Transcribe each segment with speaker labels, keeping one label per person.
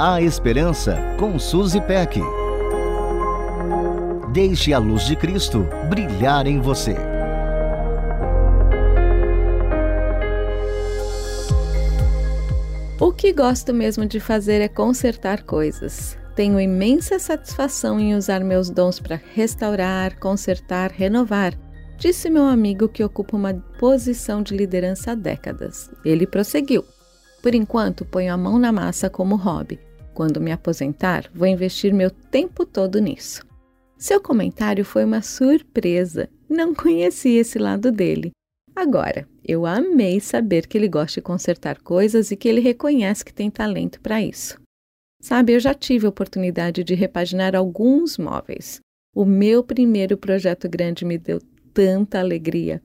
Speaker 1: A Esperança com Suzy Peck. Deixe a luz de Cristo brilhar em você.
Speaker 2: O que gosto mesmo de fazer é consertar coisas. Tenho imensa satisfação em usar meus dons para restaurar, consertar, renovar, disse meu amigo que ocupa uma posição de liderança há décadas. Ele prosseguiu. Por enquanto, ponho a mão na massa como hobby. Quando me aposentar, vou investir meu tempo todo nisso. Seu comentário foi uma surpresa. Não conhecia esse lado dele. Agora, eu amei saber que ele gosta de consertar coisas e que ele reconhece que tem talento para isso. Sabe, eu já tive a oportunidade de repaginar alguns móveis. O meu primeiro projeto grande me deu tanta alegria.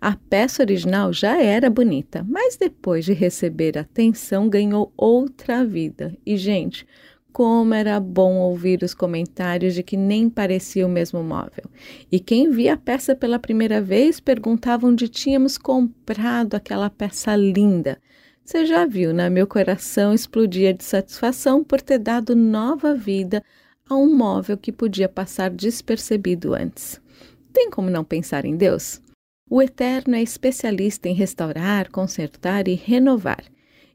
Speaker 2: A peça original já era bonita, mas depois de receber atenção ganhou outra vida. E, gente, como era bom ouvir os comentários de que nem parecia o mesmo móvel. E quem via a peça pela primeira vez perguntava onde tínhamos comprado aquela peça linda. Você já viu, né? Meu coração explodia de satisfação por ter dado nova vida a um móvel que podia passar despercebido antes. Tem como não pensar em Deus? O Eterno é especialista em restaurar, consertar e renovar.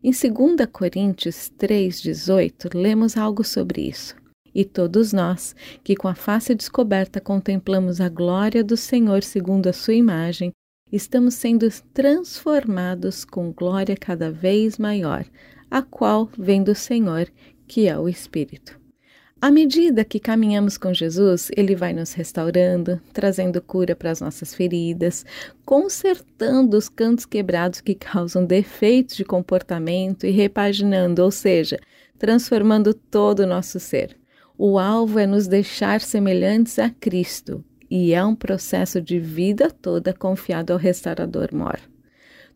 Speaker 2: Em 2 Coríntios 3,18, lemos algo sobre isso. E todos nós, que com a face descoberta contemplamos a glória do Senhor segundo a sua imagem, estamos sendo transformados com glória cada vez maior, a qual vem do Senhor, que é o Espírito. À medida que caminhamos com Jesus, ele vai nos restaurando, trazendo cura para as nossas feridas, consertando os cantos quebrados que causam defeitos de comportamento e repaginando, ou seja, transformando todo o nosso ser. O alvo é nos deixar semelhantes a Cristo e é um processo de vida toda confiado ao restaurador mor.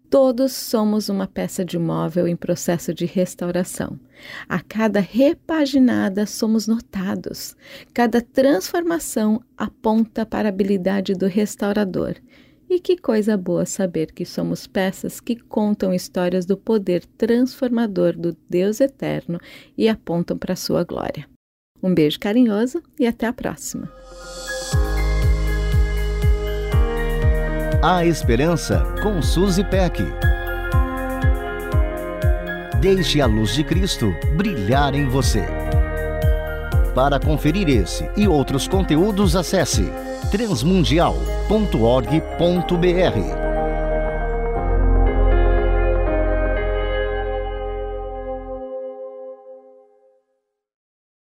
Speaker 2: Todos somos uma peça de móvel em processo de restauração. A cada repaginada somos notados. Cada transformação aponta para a habilidade do restaurador. E que coisa boa saber que somos peças que contam histórias do poder transformador do Deus eterno e apontam para a sua glória. Um beijo carinhoso e até a próxima.
Speaker 1: A Esperança com Suzy Peck. Deixe a luz de Cristo brilhar em você. Para conferir esse e outros conteúdos, acesse transmundial.org.br.